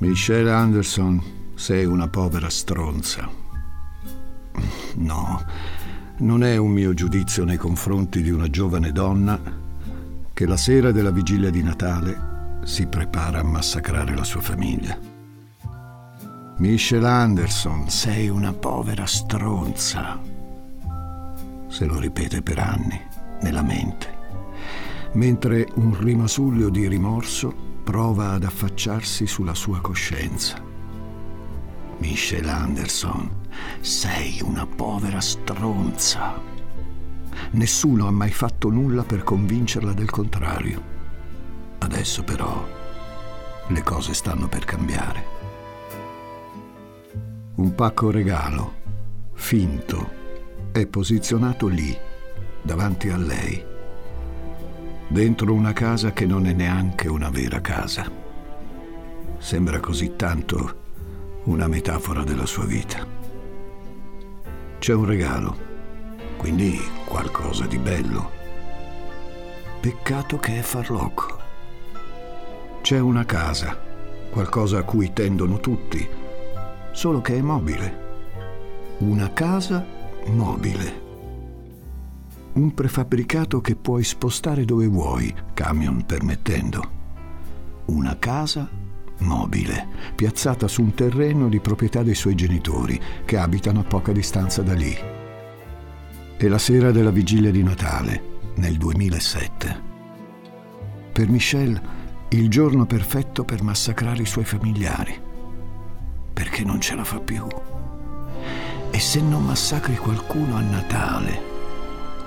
Michelle Anderson, sei una povera stronza. No, non è un mio giudizio nei confronti di una giovane donna che la sera della vigilia di Natale si prepara a massacrare la sua famiglia. Michelle Anderson, sei una povera stronza. Se lo ripete per anni, nella mente, mentre un rimasuglio di rimorso prova ad affacciarsi sulla sua coscienza. Michelle Anderson, sei una povera stronza. Nessuno ha mai fatto nulla per convincerla del contrario. Adesso però le cose stanno per cambiare. Un pacco regalo, finto, è posizionato lì, davanti a lei, dentro una casa che non è neanche una vera casa. Sembra così tanto una metafora della sua vita. C'è un regalo, quindi qualcosa di bello. Peccato che è farlocco. C'è una casa, qualcosa a cui tendono tutti, solo che è mobile. Una casa mobile. Un prefabbricato che puoi spostare dove vuoi, camion permettendo. Una casa mobile, piazzata su un terreno di proprietà dei suoi genitori, che abitano a poca distanza da lì. È la sera della vigilia di Natale, nel 2007. Per Michelle, il giorno perfetto per massacrare i suoi familiari perché non ce la fa più. E se non massacri qualcuno a Natale,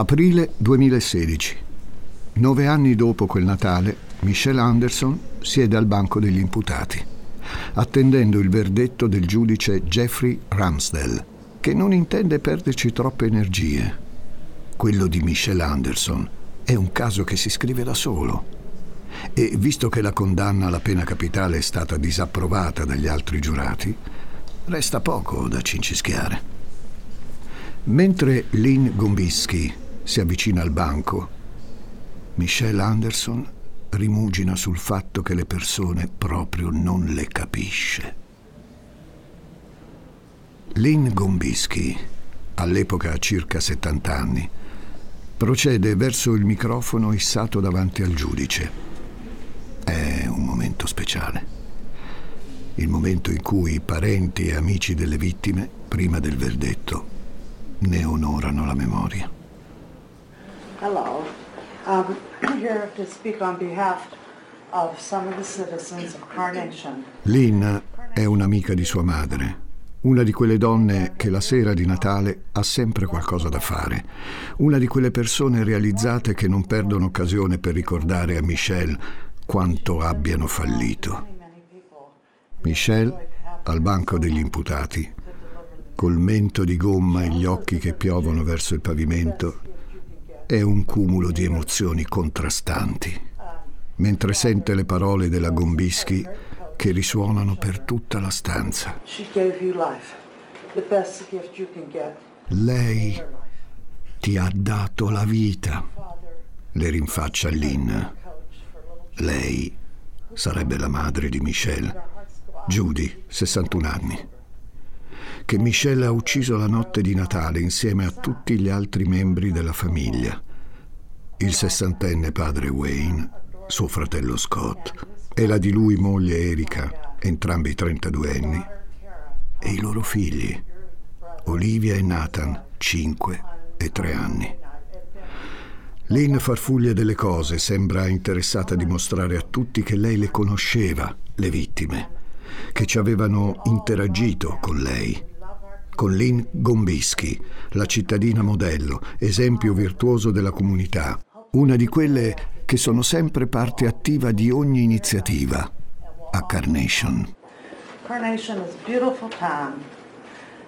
Aprile 2016. Nove anni dopo quel Natale, Michelle Anderson siede al banco degli imputati, attendendo il verdetto del giudice Jeffrey Ramsdell, che non intende perderci troppe energie. Quello di Michelle Anderson è un caso che si scrive da solo. E visto che la condanna alla pena capitale è stata disapprovata dagli altri giurati, resta poco da cincischiare. Mentre Lynn Gombisky si avvicina al banco. Michelle Anderson rimugina sul fatto che le persone proprio non le capisce. Lynn Gombisky, all'epoca circa 70 anni, procede verso il microfono issato davanti al giudice. È un momento speciale. Il momento in cui i parenti e amici delle vittime, prima del verdetto, ne onorano la memoria. Hello. Um, I'm here to speak on behalf of some of the citizens of Carnation. Lynn è un'amica di sua madre, una di quelle donne che la sera di Natale ha sempre qualcosa da fare, una di quelle persone realizzate che non perdono occasione per ricordare a Michelle quanto abbiano fallito. Michelle, al banco degli imputati, col mento di gomma e gli occhi che piovono verso il pavimento, è un cumulo di emozioni contrastanti, mentre sente le parole della Gombischi che risuonano per tutta la stanza. Lei ti ha dato la vita, le rinfaccia Lynn. Lei sarebbe la madre di Michelle, Judy, 61 anni che Michelle ha ucciso la notte di Natale insieme a tutti gli altri membri della famiglia. Il sessantenne padre Wayne, suo fratello Scott e la di lui moglie Erika, entrambi 32 anni, e i loro figli, Olivia e Nathan, 5 e 3 anni. Lynn farfuglia delle cose, sembra interessata a dimostrare a tutti che lei le conosceva, le vittime, che ci avevano interagito con lei con Lynn Gombischi, la cittadina modello, esempio virtuoso della comunità, una di quelle che sono sempre parte attiva di ogni iniziativa a Carnation. Carnation is a beautiful town,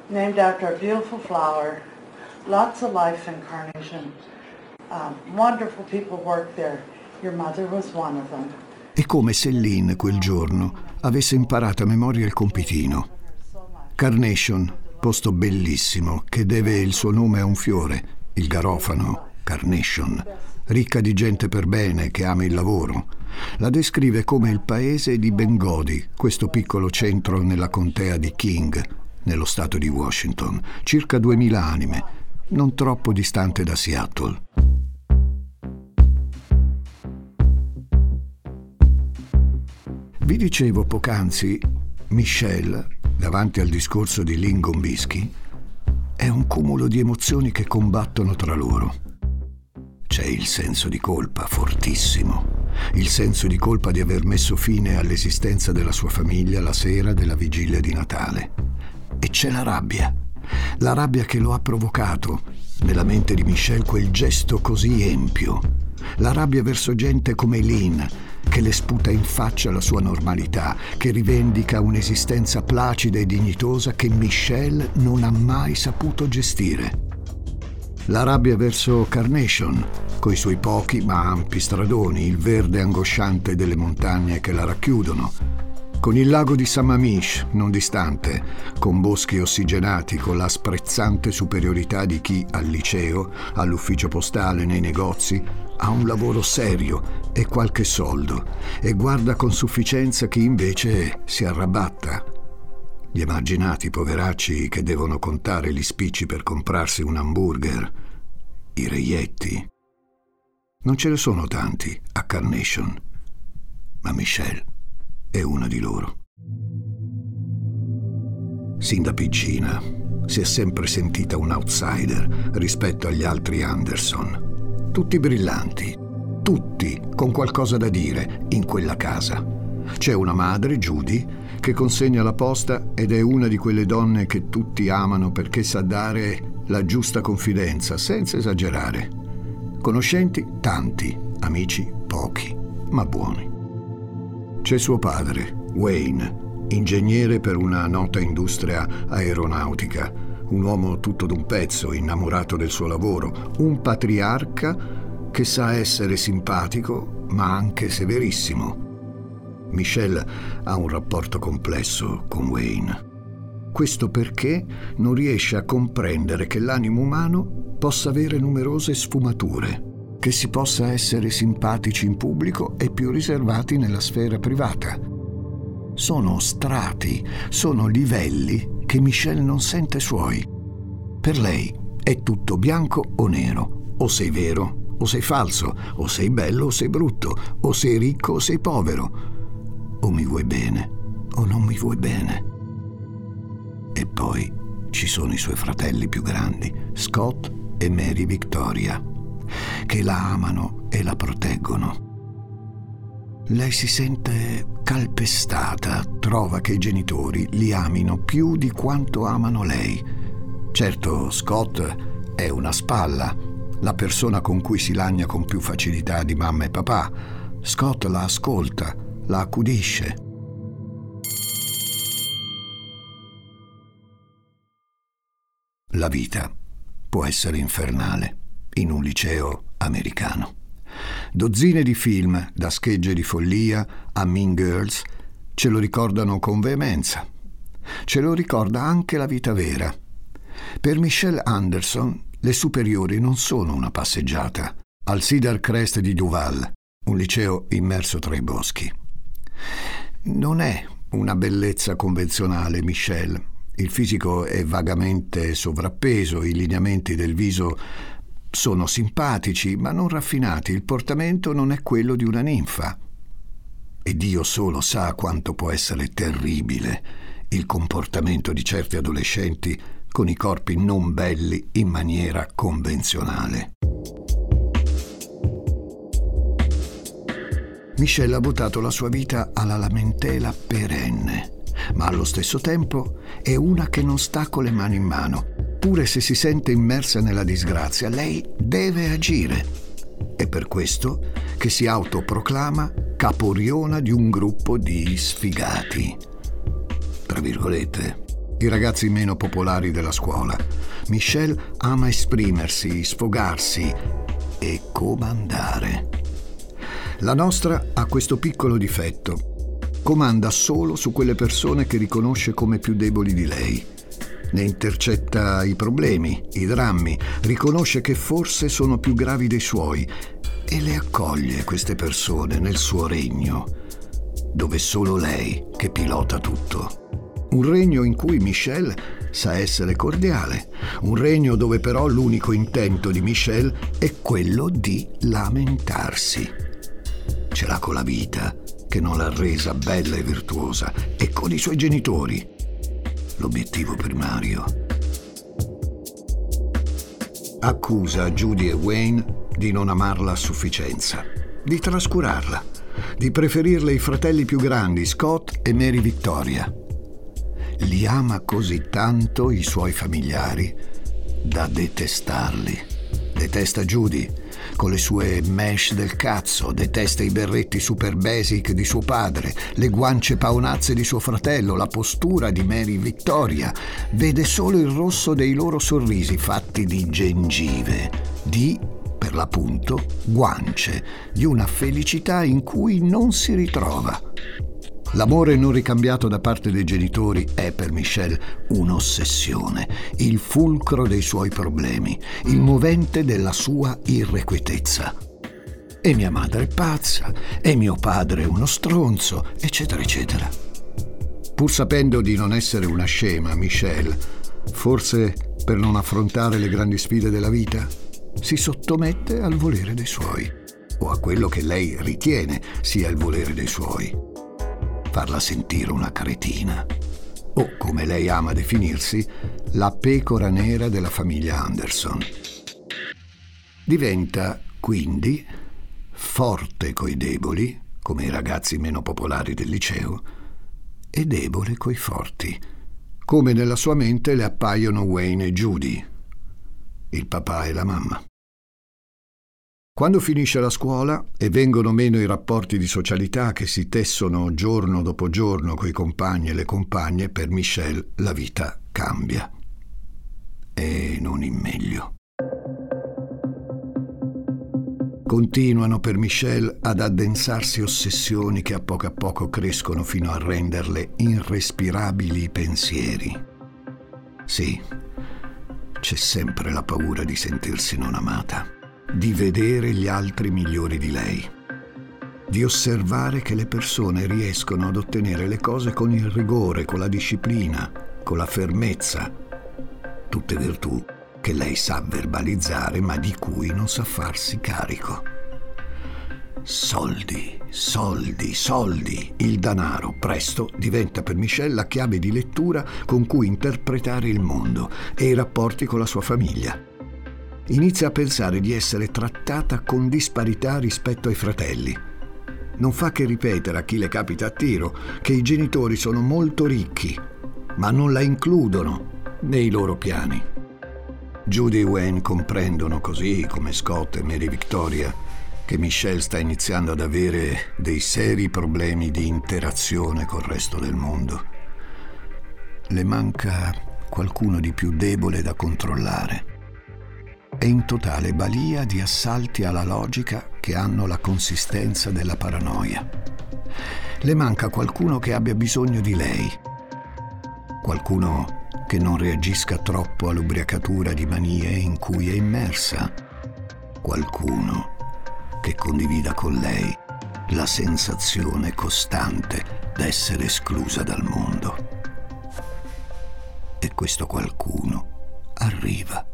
named after a beautiful flower. Lots of life in Carnation. Um, wonderful people work there. Your mother was one of them. È come se Lynn quel giorno avesse imparato a memoria il compitino. Carnation, posto bellissimo che deve il suo nome a un fiore, il garofano, Carnation, ricca di gente per bene che ama il lavoro la descrive come il paese di Bengodi, questo piccolo centro nella contea di King, nello stato di Washington, circa 2000 anime, non troppo distante da Seattle. Vi dicevo poc'anzi, Michelle, davanti al discorso di Lynn Gombischi, è un cumulo di emozioni che combattono tra loro. C'è il senso di colpa fortissimo il senso di colpa di aver messo fine all'esistenza della sua famiglia la sera della vigilia di Natale. E c'è la rabbia, la rabbia che lo ha provocato nella mente di Michel quel gesto così empio, la rabbia verso gente come Lynn, che le sputa in faccia la sua normalità, che rivendica un'esistenza placida e dignitosa che Michel non ha mai saputo gestire. La rabbia verso Carnation, coi suoi pochi ma ampi stradoni, il verde angosciante delle montagne che la racchiudono, con il lago di Sammamish, non distante, con boschi ossigenati, con la sprezzante superiorità di chi al liceo, all'ufficio postale, nei negozi, ha un lavoro serio e qualche soldo e guarda con sufficienza chi invece si arrabatta gli emarginati poveracci che devono contare gli spicci per comprarsi un hamburger, i reietti. Non ce ne sono tanti a Carnation, ma Michelle è una di loro. Sin da piccina si è sempre sentita un outsider rispetto agli altri Anderson. Tutti brillanti, tutti con qualcosa da dire in quella casa. C'è una madre, Judy, che consegna la posta ed è una di quelle donne che tutti amano perché sa dare la giusta confidenza, senza esagerare. Conoscenti tanti, amici pochi, ma buoni. C'è suo padre, Wayne, ingegnere per una nota industria aeronautica, un uomo tutto d'un pezzo, innamorato del suo lavoro, un patriarca che sa essere simpatico ma anche severissimo Michelle ha un rapporto complesso con Wayne. Questo perché non riesce a comprendere che l'animo umano possa avere numerose sfumature, che si possa essere simpatici in pubblico e più riservati nella sfera privata. Sono strati, sono livelli che Michelle non sente suoi. Per lei è tutto bianco o nero, o sei vero o sei falso, o sei bello o sei brutto, o sei ricco o sei povero o mi vuoi bene o non mi vuoi bene. E poi ci sono i suoi fratelli più grandi, Scott e Mary Victoria, che la amano e la proteggono. Lei si sente calpestata, trova che i genitori li amino più di quanto amano lei. Certo, Scott è una spalla, la persona con cui si lagna con più facilità di mamma e papà. Scott la ascolta, la accudisce. La vita può essere infernale in un liceo americano. Dozzine di film, da schegge di follia a Mean Girls, ce lo ricordano con veemenza. Ce lo ricorda anche la vita vera. Per Michelle Anderson le superiori non sono una passeggiata. Al Cedar Crest di Duval, un liceo immerso tra i boschi. Non è una bellezza convenzionale, Michelle. Il fisico è vagamente sovrappeso, i lineamenti del viso sono simpatici, ma non raffinati. Il portamento non è quello di una ninfa. E Dio solo sa quanto può essere terribile il comportamento di certi adolescenti con i corpi non belli in maniera convenzionale. Michelle ha votato la sua vita alla lamentela perenne, ma allo stesso tempo è una che non sta con le mani in mano. Pure se si sente immersa nella disgrazia, lei deve agire. E per questo che si autoproclama caporiona di un gruppo di sfigati. Tra virgolette, i ragazzi meno popolari della scuola. Michelle ama esprimersi, sfogarsi e comandare. La nostra ha questo piccolo difetto. Comanda solo su quelle persone che riconosce come più deboli di lei. Ne intercetta i problemi, i drammi, riconosce che forse sono più gravi dei suoi e le accoglie queste persone nel suo regno, dove solo lei che pilota tutto. Un regno in cui Michelle sa essere cordiale, un regno dove però l'unico intento di Michelle è quello di lamentarsi. Ce l'ha con la vita, che non l'ha resa bella e virtuosa, e con i suoi genitori, l'obiettivo primario. Accusa Judy e Wayne di non amarla a sufficienza, di trascurarla, di preferirle i fratelli più grandi, Scott e Mary Victoria. Li ama così tanto i suoi familiari da detestarli. Detesta Judy, con le sue mesh del cazzo, detesta i berretti super basic di suo padre, le guance paonazze di suo fratello, la postura di Mary Victoria. Vede solo il rosso dei loro sorrisi fatti di gengive, di, per l'appunto, guance, di una felicità in cui non si ritrova. L'amore non ricambiato da parte dei genitori è per Michelle un'ossessione, il fulcro dei suoi problemi, il movente della sua irrequietezza. E mia madre è pazza, e mio padre è uno stronzo, eccetera, eccetera. Pur sapendo di non essere una scema, Michelle, forse per non affrontare le grandi sfide della vita, si sottomette al volere dei suoi, o a quello che lei ritiene sia il volere dei suoi farla sentire una cretina. O, come lei ama definirsi, la pecora nera della famiglia Anderson. Diventa, quindi, forte coi deboli, come i ragazzi meno popolari del liceo, e debole coi forti, come nella sua mente le appaiono Wayne e Judy, il papà e la mamma. Quando finisce la scuola e vengono meno i rapporti di socialità che si tessono giorno dopo giorno coi compagni e le compagne, per Michelle la vita cambia. E non in meglio. Continuano per Michelle ad addensarsi ossessioni che a poco a poco crescono fino a renderle irrespirabili pensieri. Sì, c'è sempre la paura di sentirsi non amata di vedere gli altri migliori di lei, di osservare che le persone riescono ad ottenere le cose con il rigore, con la disciplina, con la fermezza, tutte virtù che lei sa verbalizzare ma di cui non sa farsi carico. Soldi, soldi, soldi. Il danaro presto diventa per Michelle la chiave di lettura con cui interpretare il mondo e i rapporti con la sua famiglia inizia a pensare di essere trattata con disparità rispetto ai fratelli. Non fa che ripetere a chi le capita a tiro che i genitori sono molto ricchi, ma non la includono nei loro piani. Judy e Wayne comprendono così come Scott e Mary Victoria che Michelle sta iniziando ad avere dei seri problemi di interazione col resto del mondo. Le manca qualcuno di più debole da controllare è in totale balia di assalti alla logica che hanno la consistenza della paranoia. Le manca qualcuno che abbia bisogno di lei, qualcuno che non reagisca troppo all'ubriacatura di manie in cui è immersa, qualcuno che condivida con lei la sensazione costante d'essere esclusa dal mondo. E questo qualcuno arriva.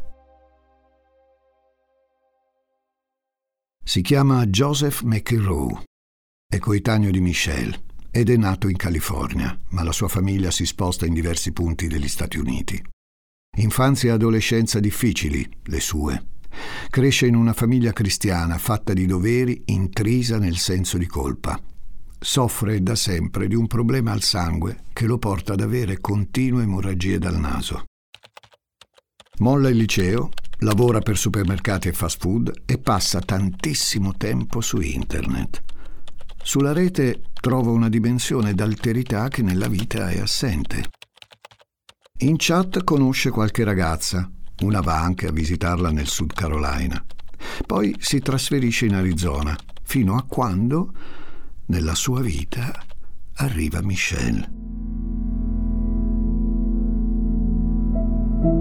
Si chiama Joseph McEnroe, è coetaneo di Michelle ed è nato in California, ma la sua famiglia si sposta in diversi punti degli Stati Uniti. Infanzia e adolescenza difficili, le sue. Cresce in una famiglia cristiana fatta di doveri, intrisa nel senso di colpa. Soffre da sempre di un problema al sangue che lo porta ad avere continue emorragie dal naso. Molla il liceo lavora per supermercati e fast food e passa tantissimo tempo su internet. Sulla rete trova una dimensione d'alterità che nella vita è assente. In chat conosce qualche ragazza, una va anche a visitarla nel Sud Carolina. Poi si trasferisce in Arizona, fino a quando, nella sua vita, arriva Michelle.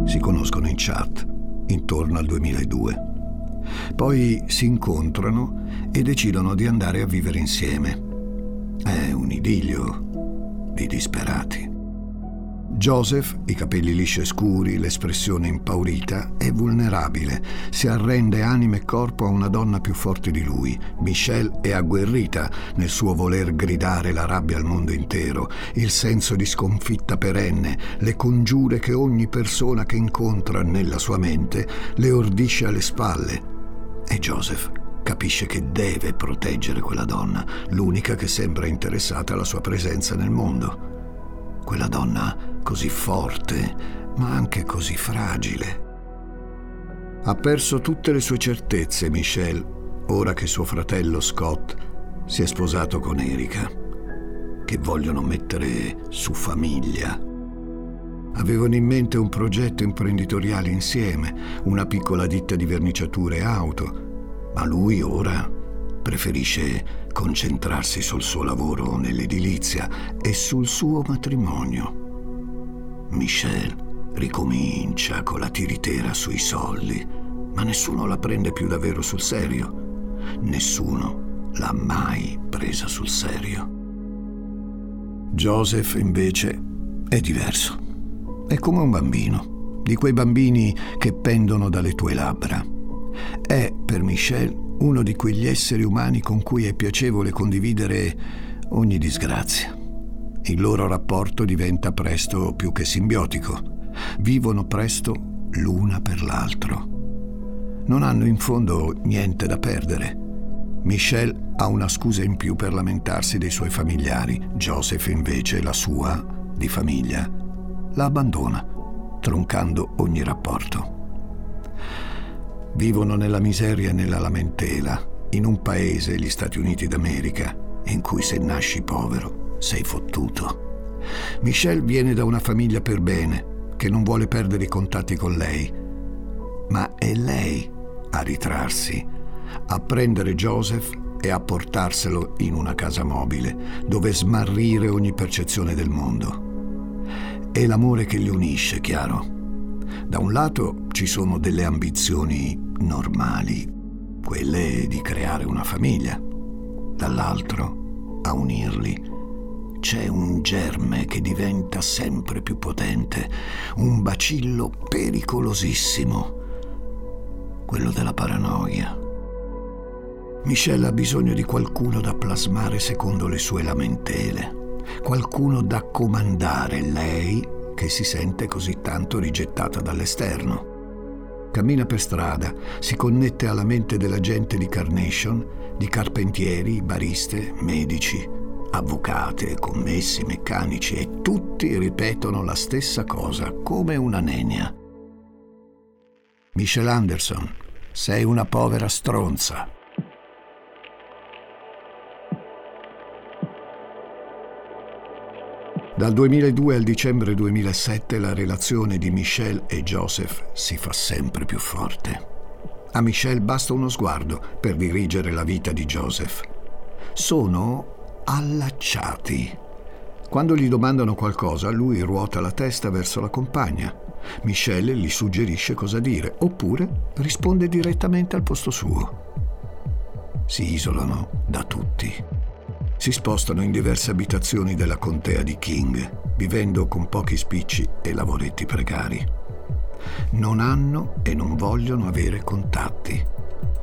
Si conoscono in chat, intorno al 2002. Poi si incontrano e decidono di andare a vivere insieme. È un idillio di disperati. Joseph, i capelli lisci e scuri, l'espressione impaurita, è vulnerabile, si arrende anima e corpo a una donna più forte di lui. Michelle è agguerrita nel suo voler gridare la rabbia al mondo intero, il senso di sconfitta perenne, le congiure che ogni persona che incontra nella sua mente le ordisce alle spalle. E Joseph capisce che deve proteggere quella donna, l'unica che sembra interessata alla sua presenza nel mondo. Quella donna così forte, ma anche così fragile. Ha perso tutte le sue certezze, Michelle, ora che suo fratello Scott si è sposato con Erika, che vogliono mettere su famiglia. Avevano in mente un progetto imprenditoriale insieme, una piccola ditta di verniciature auto, ma lui ora preferisce concentrarsi sul suo lavoro nell'edilizia e sul suo matrimonio. Michelle ricomincia con la tiritera sui soldi, ma nessuno la prende più davvero sul serio. Nessuno l'ha mai presa sul serio. Joseph invece è diverso. È come un bambino, di quei bambini che pendono dalle tue labbra. È, per Michelle, uno di quegli esseri umani con cui è piacevole condividere ogni disgrazia. Il loro rapporto diventa presto più che simbiotico. Vivono presto l'una per l'altro. Non hanno in fondo niente da perdere. Michelle ha una scusa in più per lamentarsi dei suoi familiari, Joseph invece la sua di famiglia. La abbandona, troncando ogni rapporto. Vivono nella miseria e nella lamentela, in un paese, gli Stati Uniti d'America, in cui se nasci povero sei fottuto. Michelle viene da una famiglia per bene, che non vuole perdere i contatti con lei. Ma è lei a ritrarsi, a prendere Joseph e a portarselo in una casa mobile, dove smarrire ogni percezione del mondo. È l'amore che li unisce, chiaro. Da un lato ci sono delle ambizioni normali, quelle di creare una famiglia, dall'altro a unirli c'è un germe che diventa sempre più potente, un bacillo pericolosissimo, quello della paranoia. Michelle ha bisogno di qualcuno da plasmare secondo le sue lamentele, qualcuno da comandare lei che si sente così tanto rigettata dall'esterno. Cammina per strada, si connette alla mente della gente di Carnation, di carpentieri, bariste, medici, avvocate, commessi, meccanici e tutti ripetono la stessa cosa come una nenia. Michelle Anderson, sei una povera stronza. Dal 2002 al dicembre 2007 la relazione di Michelle e Joseph si fa sempre più forte. A Michelle basta uno sguardo per dirigere la vita di Joseph. Sono allacciati. Quando gli domandano qualcosa, lui ruota la testa verso la compagna. Michelle gli suggerisce cosa dire, oppure risponde direttamente al posto suo. Si isolano da tutti. Si spostano in diverse abitazioni della contea di King, vivendo con pochi spicci e lavoretti precari. Non hanno e non vogliono avere contatti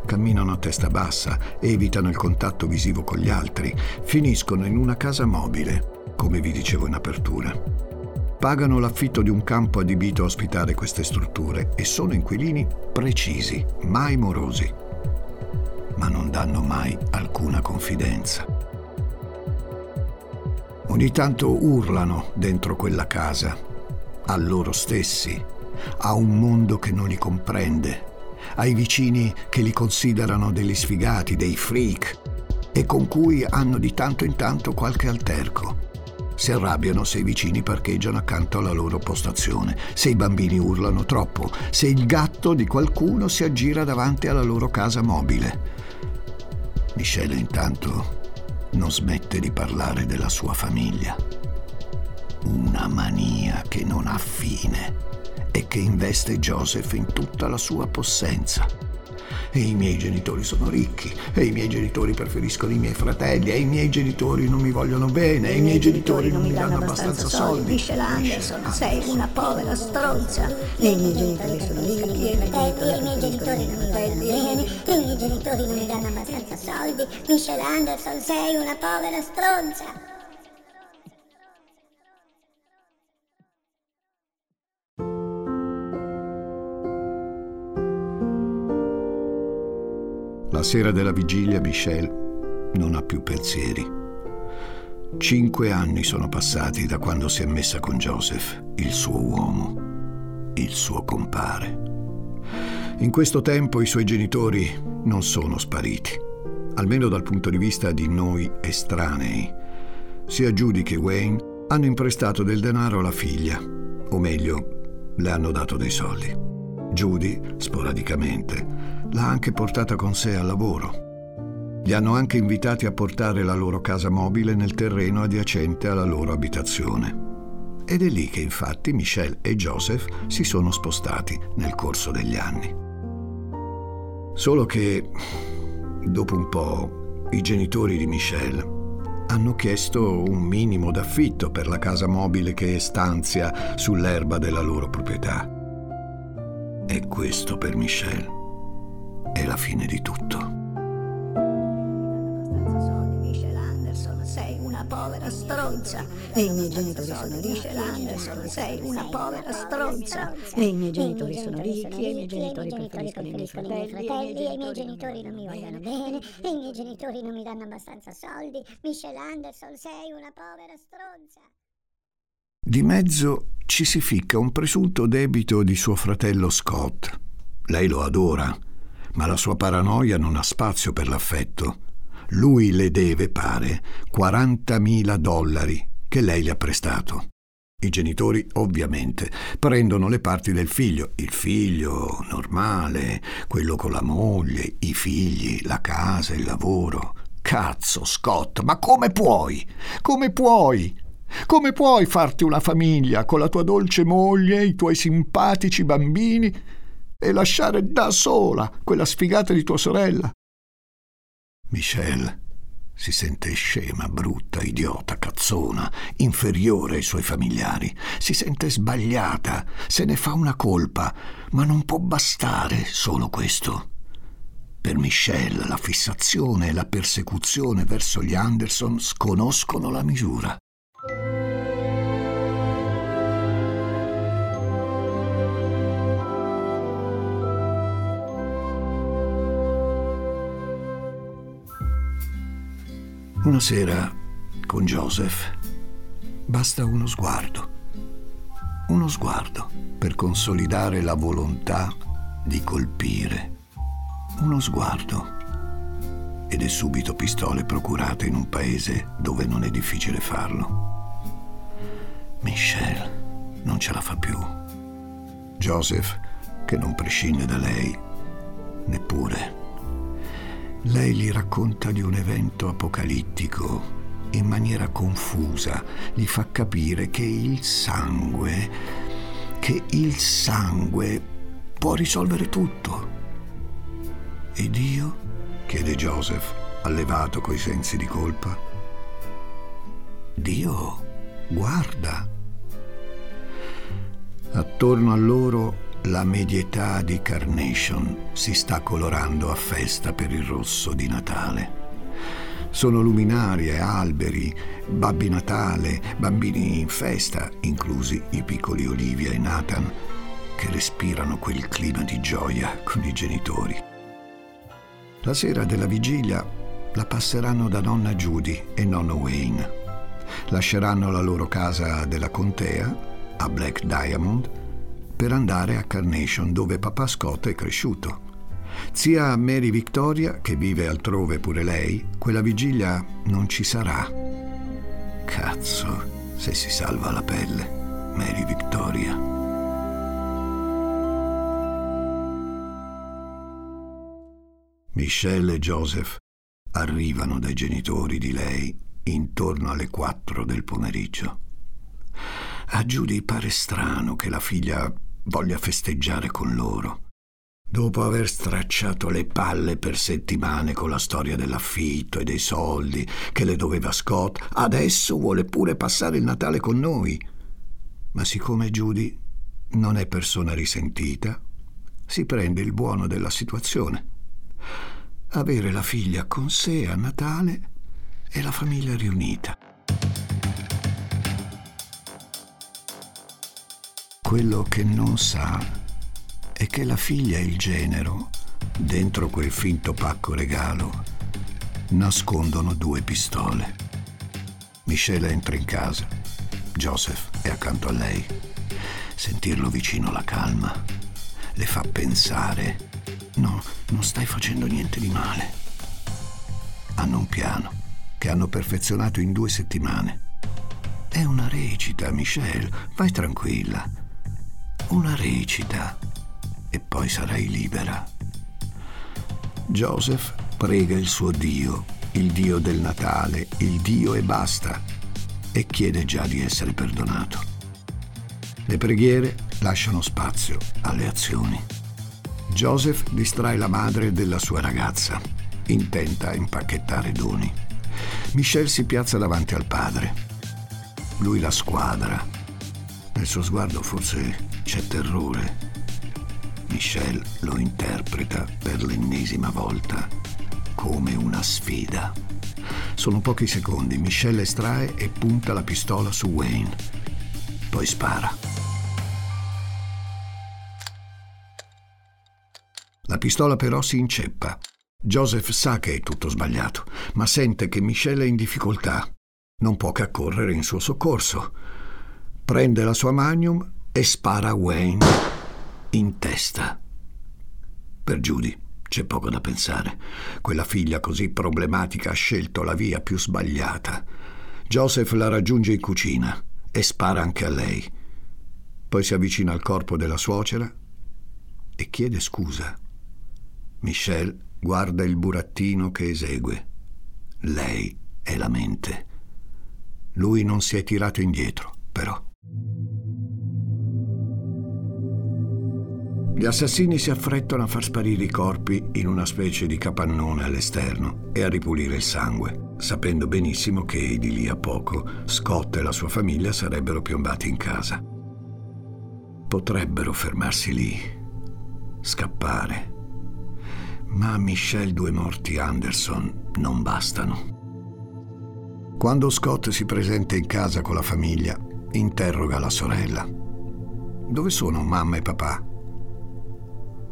camminano a testa bassa, evitano il contatto visivo con gli altri, finiscono in una casa mobile, come vi dicevo in apertura. Pagano l'affitto di un campo adibito a ospitare queste strutture e sono inquilini precisi, mai morosi, ma non danno mai alcuna confidenza. Ogni tanto urlano dentro quella casa, a loro stessi, a un mondo che non li comprende ai vicini che li considerano degli sfigati, dei freak e con cui hanno di tanto in tanto qualche alterco. Si arrabbiano se i vicini parcheggiano accanto alla loro postazione, se i bambini urlano troppo, se il gatto di qualcuno si aggira davanti alla loro casa mobile. Michelle intanto non smette di parlare della sua famiglia. Una mania che non ha fine e che investe Joseph in tutta la sua possenza e i miei genitori sono ricchi, e i miei genitori preferiscono i miei fratelli, e i miei genitori non mi vogliono bene, e i miei genitori non mi danno abbastanza soldi. Michelle Anderson, sei una povera stronza. E i miei genitori sono ricchi, e i miei genitori non mi vogliono bene, e i miei genitori non mi danno abbastanza soldi. Michelle Anderson, sei una povera stronza. La sera della vigilia Michelle non ha più pensieri. Cinque anni sono passati da quando si è messa con Joseph, il suo uomo, il suo compare. In questo tempo i suoi genitori non sono spariti, almeno dal punto di vista di noi estranei. Sia Judy che Wayne hanno imprestato del denaro alla figlia, o meglio, le hanno dato dei soldi. Judy, sporadicamente, l'ha anche portata con sé al lavoro. Li hanno anche invitati a portare la loro casa mobile nel terreno adiacente alla loro abitazione. Ed è lì che infatti Michelle e Joseph si sono spostati nel corso degli anni. Solo che, dopo un po', i genitori di Michelle hanno chiesto un minimo d'affitto per la casa mobile che stanzia sull'erba della loro proprietà. E questo per Michelle è la fine di tutto. Sei una povera stronza e i miei genitori sono ricchi. Anderson, sei una povera stronza e i miei genitori sono ricchi e i miei genitori preferiscono i miei fratelli e i miei genitori non mi vogliono bene e i miei genitori non mi danno abbastanza soldi. Michelle Anderson, sei una povera stronza. Di mezzo ci si ficca un presunto debito di suo fratello Scott. Lei lo adora ma la sua paranoia non ha spazio per l'affetto. Lui le deve, pare, 40.000 dollari che lei le ha prestato. I genitori, ovviamente, prendono le parti del figlio, il figlio normale, quello con la moglie, i figli, la casa, il lavoro. Cazzo, Scott, ma come puoi? Come puoi? Come puoi farti una famiglia con la tua dolce moglie, i tuoi simpatici bambini e lasciare da sola quella sfigata di tua sorella. Michelle si sente scema, brutta, idiota, cazzona, inferiore ai suoi familiari. Si sente sbagliata, se ne fa una colpa, ma non può bastare solo questo. Per Michelle la fissazione e la persecuzione verso gli Anderson sconoscono la misura. Una sera, con Joseph, basta uno sguardo. Uno sguardo per consolidare la volontà di colpire. Uno sguardo. Ed è subito pistole procurate in un paese dove non è difficile farlo. Michelle non ce la fa più. Joseph, che non prescinde da lei, neppure lei gli racconta di un evento apocalittico in maniera confusa, gli fa capire che il sangue, che il sangue può risolvere tutto. E Dio? chiede Joseph, allevato coi sensi di colpa. Dio guarda. Attorno a loro la medietà di Carnation si sta colorando a festa per il rosso di Natale. Sono luminarie, alberi, babbi Natale, bambini in festa, inclusi i piccoli Olivia e Nathan, che respirano quel clima di gioia con i genitori. La sera della vigilia la passeranno da nonna Judy e nonno Wayne. Lasceranno la loro casa della contea a Black Diamond per andare a Carnation dove papà Scott è cresciuto. Zia Mary Victoria, che vive altrove pure lei, quella vigilia non ci sarà. Cazzo, se si salva la pelle, Mary Victoria. Michelle e Joseph arrivano dai genitori di lei intorno alle quattro del pomeriggio. A Judy pare strano che la figlia voglia festeggiare con loro. Dopo aver stracciato le palle per settimane con la storia dell'affitto e dei soldi che le doveva Scott, adesso vuole pure passare il Natale con noi. Ma siccome Judy non è persona risentita, si prende il buono della situazione. Avere la figlia con sé a Natale e la famiglia riunita. Quello che non sa è che la figlia e il genero, dentro quel finto pacco regalo, nascondono due pistole. Michelle entra in casa. Joseph è accanto a lei. Sentirlo vicino la calma. Le fa pensare. No, non stai facendo niente di male. Hanno un piano che hanno perfezionato in due settimane. È una recita, Michelle. Vai tranquilla una recita e poi sarai libera. Joseph prega il suo Dio, il Dio del Natale, il Dio e basta, e chiede già di essere perdonato. Le preghiere lasciano spazio alle azioni. Joseph distrae la madre della sua ragazza, intenta a impacchettare doni. Michelle si piazza davanti al padre. Lui la squadra. Nel suo sguardo forse c'è terrore. Michelle lo interpreta per l'ennesima volta come una sfida. Sono pochi secondi, Michelle estrae e punta la pistola su Wayne. Poi spara. La pistola però si inceppa. Joseph sa che è tutto sbagliato, ma sente che Michelle è in difficoltà. Non può che accorrere in suo soccorso. Prende la sua magnum e spara a Wayne in testa. Per Judy c'è poco da pensare. Quella figlia così problematica ha scelto la via più sbagliata. Joseph la raggiunge in cucina e spara anche a lei. Poi si avvicina al corpo della suocera e chiede scusa. Michelle guarda il burattino che esegue. Lei è la mente. Lui non si è tirato indietro, però. Gli assassini si affrettano a far sparire i corpi in una specie di capannone all'esterno e a ripulire il sangue, sapendo benissimo che di lì a poco Scott e la sua famiglia sarebbero piombati in casa. Potrebbero fermarsi lì, scappare, ma Michelle due morti Anderson non bastano. Quando Scott si presenta in casa con la famiglia, interroga la sorella. Dove sono mamma e papà?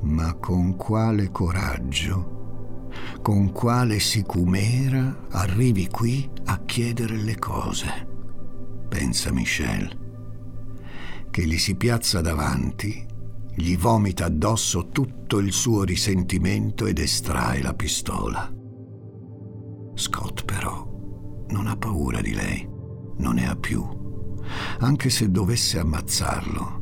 Ma con quale coraggio, con quale sicumera arrivi qui a chiedere le cose? Pensa Michel, che gli si piazza davanti, gli vomita addosso tutto il suo risentimento ed estrae la pistola. Scott però non ha paura di lei, non ne ha più. Anche se dovesse ammazzarlo,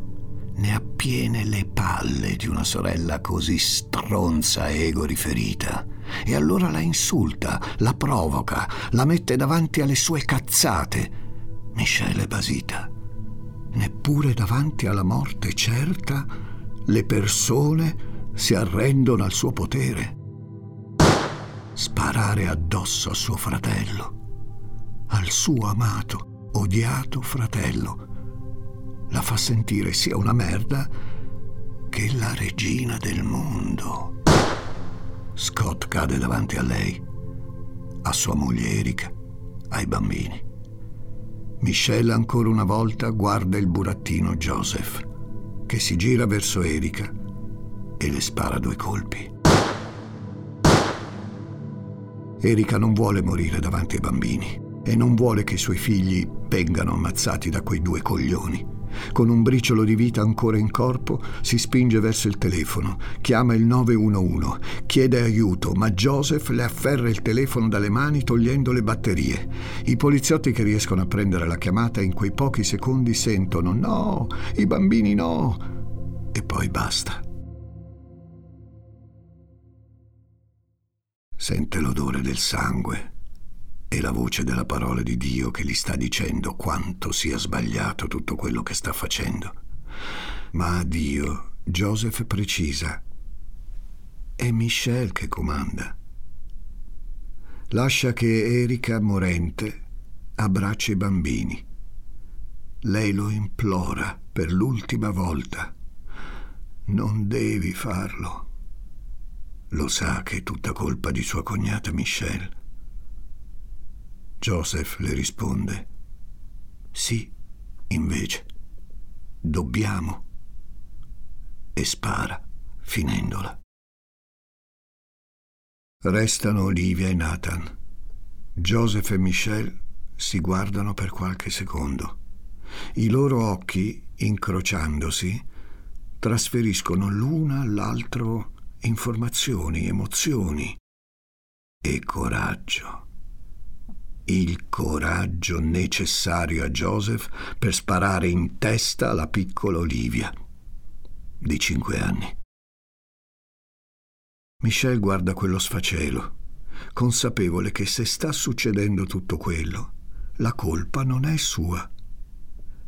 ne ha piene le palle di una sorella così stronza e egoriferita. E allora la insulta, la provoca, la mette davanti alle sue cazzate. Michele basita. Neppure davanti alla morte certa le persone si arrendono al suo potere. Sparare addosso a suo fratello, al suo amato, odiato fratello la fa sentire sia una merda che la regina del mondo. Scott cade davanti a lei, a sua moglie Erika, ai bambini. Michelle ancora una volta guarda il burattino Joseph, che si gira verso Erika e le spara due colpi. Erika non vuole morire davanti ai bambini e non vuole che i suoi figli vengano ammazzati da quei due coglioni Con un briciolo di vita ancora in corpo, si spinge verso il telefono, chiama il 911, chiede aiuto, ma Joseph le afferra il telefono dalle mani togliendo le batterie. I poliziotti che riescono a prendere la chiamata in quei pochi secondi sentono no, i bambini no, e poi basta. Sente l'odore del sangue e la voce della parola di Dio che gli sta dicendo quanto sia sbagliato tutto quello che sta facendo. Ma a Dio Joseph precisa, è Michelle che comanda. Lascia che Erika, morente, abbracci i bambini. Lei lo implora per l'ultima volta. Non devi farlo. Lo sa che è tutta colpa di sua cognata Michelle. Joseph le risponde, sì, invece, dobbiamo. E spara, finendola. Restano Olivia e Nathan. Joseph e Michelle si guardano per qualche secondo. I loro occhi, incrociandosi, trasferiscono l'una all'altro informazioni, emozioni e coraggio il coraggio necessario a Joseph per sparare in testa alla piccola Olivia, di cinque anni. Michelle guarda quello sfacelo, consapevole che se sta succedendo tutto quello, la colpa non è sua.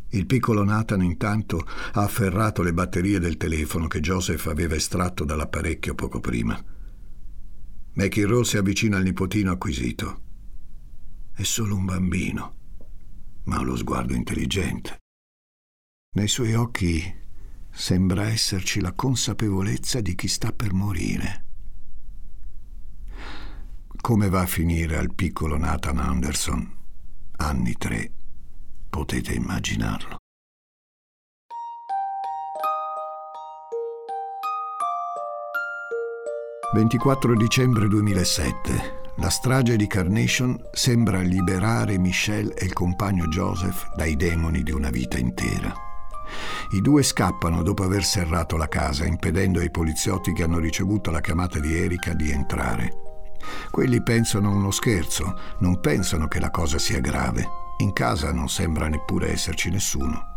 Il piccolo Nathan intanto ha afferrato le batterie del telefono che Joseph aveva estratto dall'apparecchio poco prima. McInroe si avvicina al nipotino acquisito. È solo un bambino, ma ha lo sguardo intelligente. Nei suoi occhi sembra esserci la consapevolezza di chi sta per morire. Come va a finire al piccolo Nathan Anderson? Anni tre. Potete immaginarlo. «24 dicembre 2007. La strage di Carnation sembra liberare Michelle e il compagno Joseph dai demoni di una vita intera. I due scappano dopo aver serrato la casa, impedendo ai poliziotti che hanno ricevuto la chiamata di Erika di entrare. Quelli pensano uno scherzo, non pensano che la cosa sia grave. In casa non sembra neppure esserci nessuno.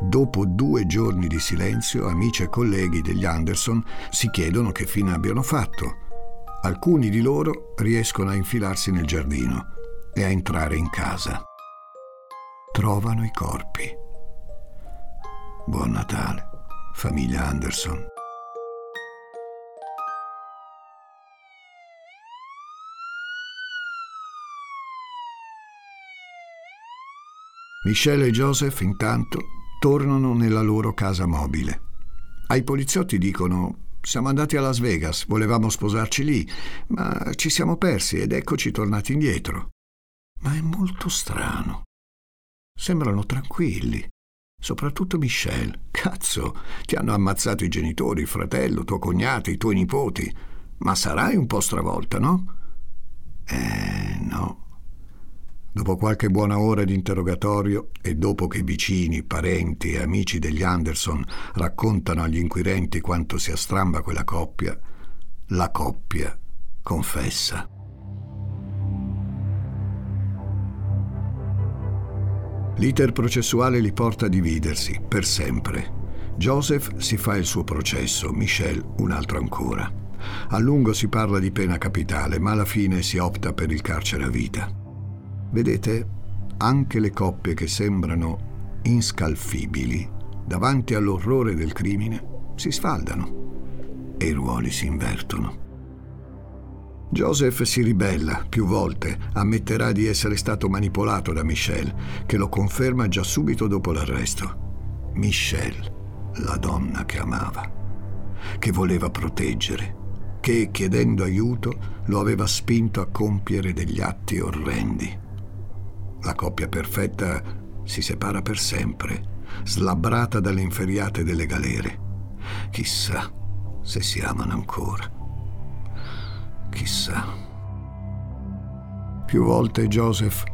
Dopo due giorni di silenzio, amici e colleghi degli Anderson si chiedono che fine abbiano fatto Alcuni di loro riescono a infilarsi nel giardino e a entrare in casa. Trovano i corpi. Buon Natale, famiglia Anderson. Michelle e Joseph intanto tornano nella loro casa mobile. Ai poliziotti dicono siamo andati a Las Vegas, volevamo sposarci lì, ma ci siamo persi ed eccoci tornati indietro. Ma è molto strano. Sembrano tranquilli. Soprattutto Michelle. Cazzo, ti hanno ammazzato i genitori, il fratello, tuo cognato, i tuoi nipoti. Ma sarai un po' stravolta, no? Eh, no. Dopo qualche buona ora di interrogatorio e dopo che vicini, parenti e amici degli Anderson raccontano agli inquirenti quanto sia stramba quella coppia, la coppia confessa. L'iter processuale li porta a dividersi per sempre. Joseph si fa il suo processo, Michelle un altro ancora. A lungo si parla di pena capitale, ma alla fine si opta per il carcere a vita. Vedete, anche le coppie che sembrano inscalfibili davanti all'orrore del crimine si sfaldano e i ruoli si invertono. Joseph si ribella più volte, ammetterà di essere stato manipolato da Michelle, che lo conferma già subito dopo l'arresto. Michelle, la donna che amava, che voleva proteggere, che, chiedendo aiuto, lo aveva spinto a compiere degli atti orrendi. La coppia perfetta si separa per sempre, slabbrata dalle inferriate delle galere. Chissà se si amano ancora. Chissà. Più volte Joseph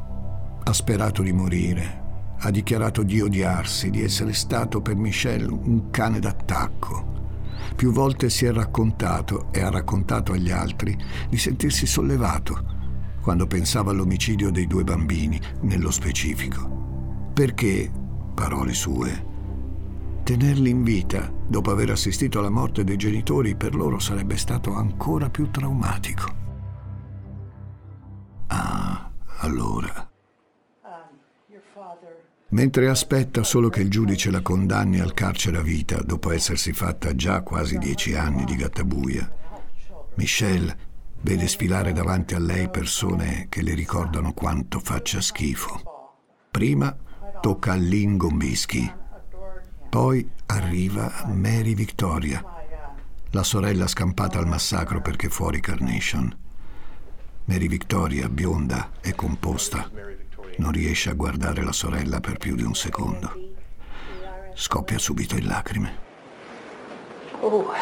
ha sperato di morire ha dichiarato di odiarsi, di essere stato per Michelle un cane d'attacco. Più volte si è raccontato e ha raccontato agli altri di sentirsi sollevato quando pensava all'omicidio dei due bambini, nello specifico. Perché, parole sue, tenerli in vita dopo aver assistito alla morte dei genitori per loro sarebbe stato ancora più traumatico. Ah, allora. Mentre aspetta solo che il giudice la condanni al carcere a vita dopo essersi fatta già quasi dieci anni di gattabuia, Michelle vede sfilare davanti a lei persone che le ricordano quanto faccia schifo. Prima tocca a Lynn Gombischi, poi arriva Mary Victoria, la sorella scampata al massacro perché fuori Carnation. Mary Victoria, bionda e composta, non riesce a guardare la sorella per più di un secondo. Scoppia subito in lacrime. Oh,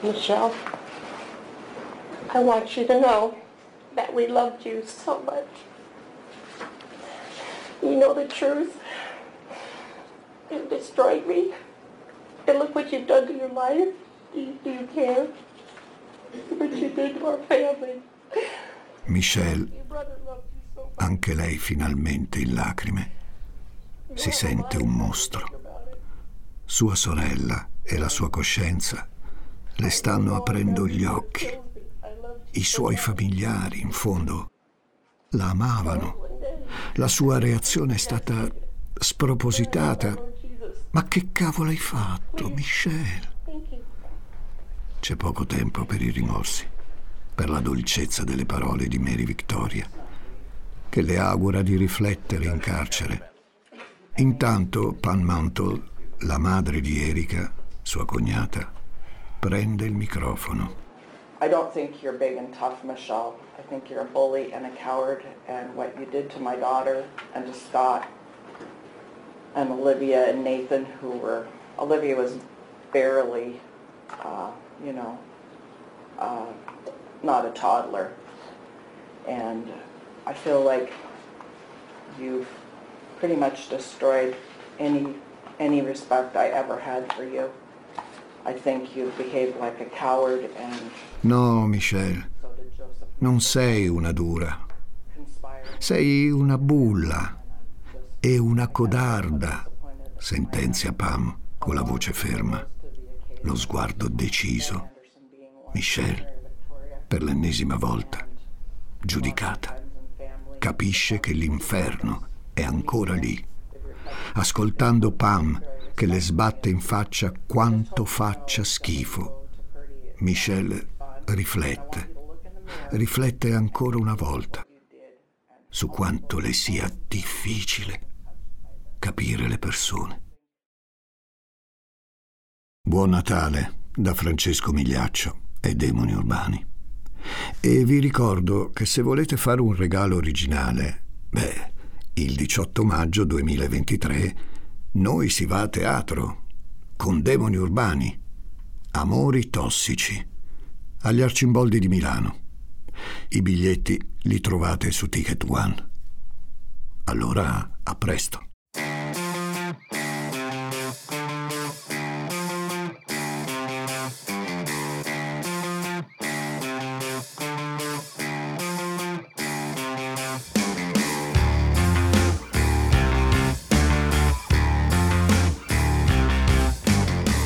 Michelle, I want you to know that we loved you so much. You know the truth. It destroyed me. And look what you've done to your life. Do you, do you care? What you did to our family. Michelle anche lei finalmente in lacrime, si sente un mostro. Sua sorella e la sua coscienza le stanno aprendo gli occhi. I suoi familiari, in fondo, la amavano. La sua reazione è stata spropositata. Ma che cavolo hai fatto, Michelle? C'è poco tempo per i rimorsi, per la dolcezza delle parole di Mary Victoria che le augura di riflettere in carcere. Intanto Pan Mantle, la madre di Erika, sua cognata, prende il microfono. I don't think you're big and tough, Michelle. I think you're a bully and a coward, and what you did to my daughter and to Scott and Olivia and Nathan, who were, Olivia was barely, uh, you know, uh, not a toddler. And I feel like you've pretty much destroyed any any respect I ever had for you. No, Michelle. Non sei una dura. Sei una bulla e una codarda, sentenzia Pam con la voce ferma, lo sguardo deciso. Michelle, per l'ennesima volta, giudicata capisce che l'inferno è ancora lì, ascoltando Pam che le sbatte in faccia quanto faccia schifo. Michelle riflette, riflette ancora una volta su quanto le sia difficile capire le persone. Buon Natale da Francesco Migliaccio e Demoni Urbani. E vi ricordo che se volete fare un regalo originale, beh, il 18 maggio 2023 noi si va a teatro con Demoni Urbani, Amori Tossici, agli Arcimboldi di Milano. I biglietti li trovate su Ticket One. Allora, a presto.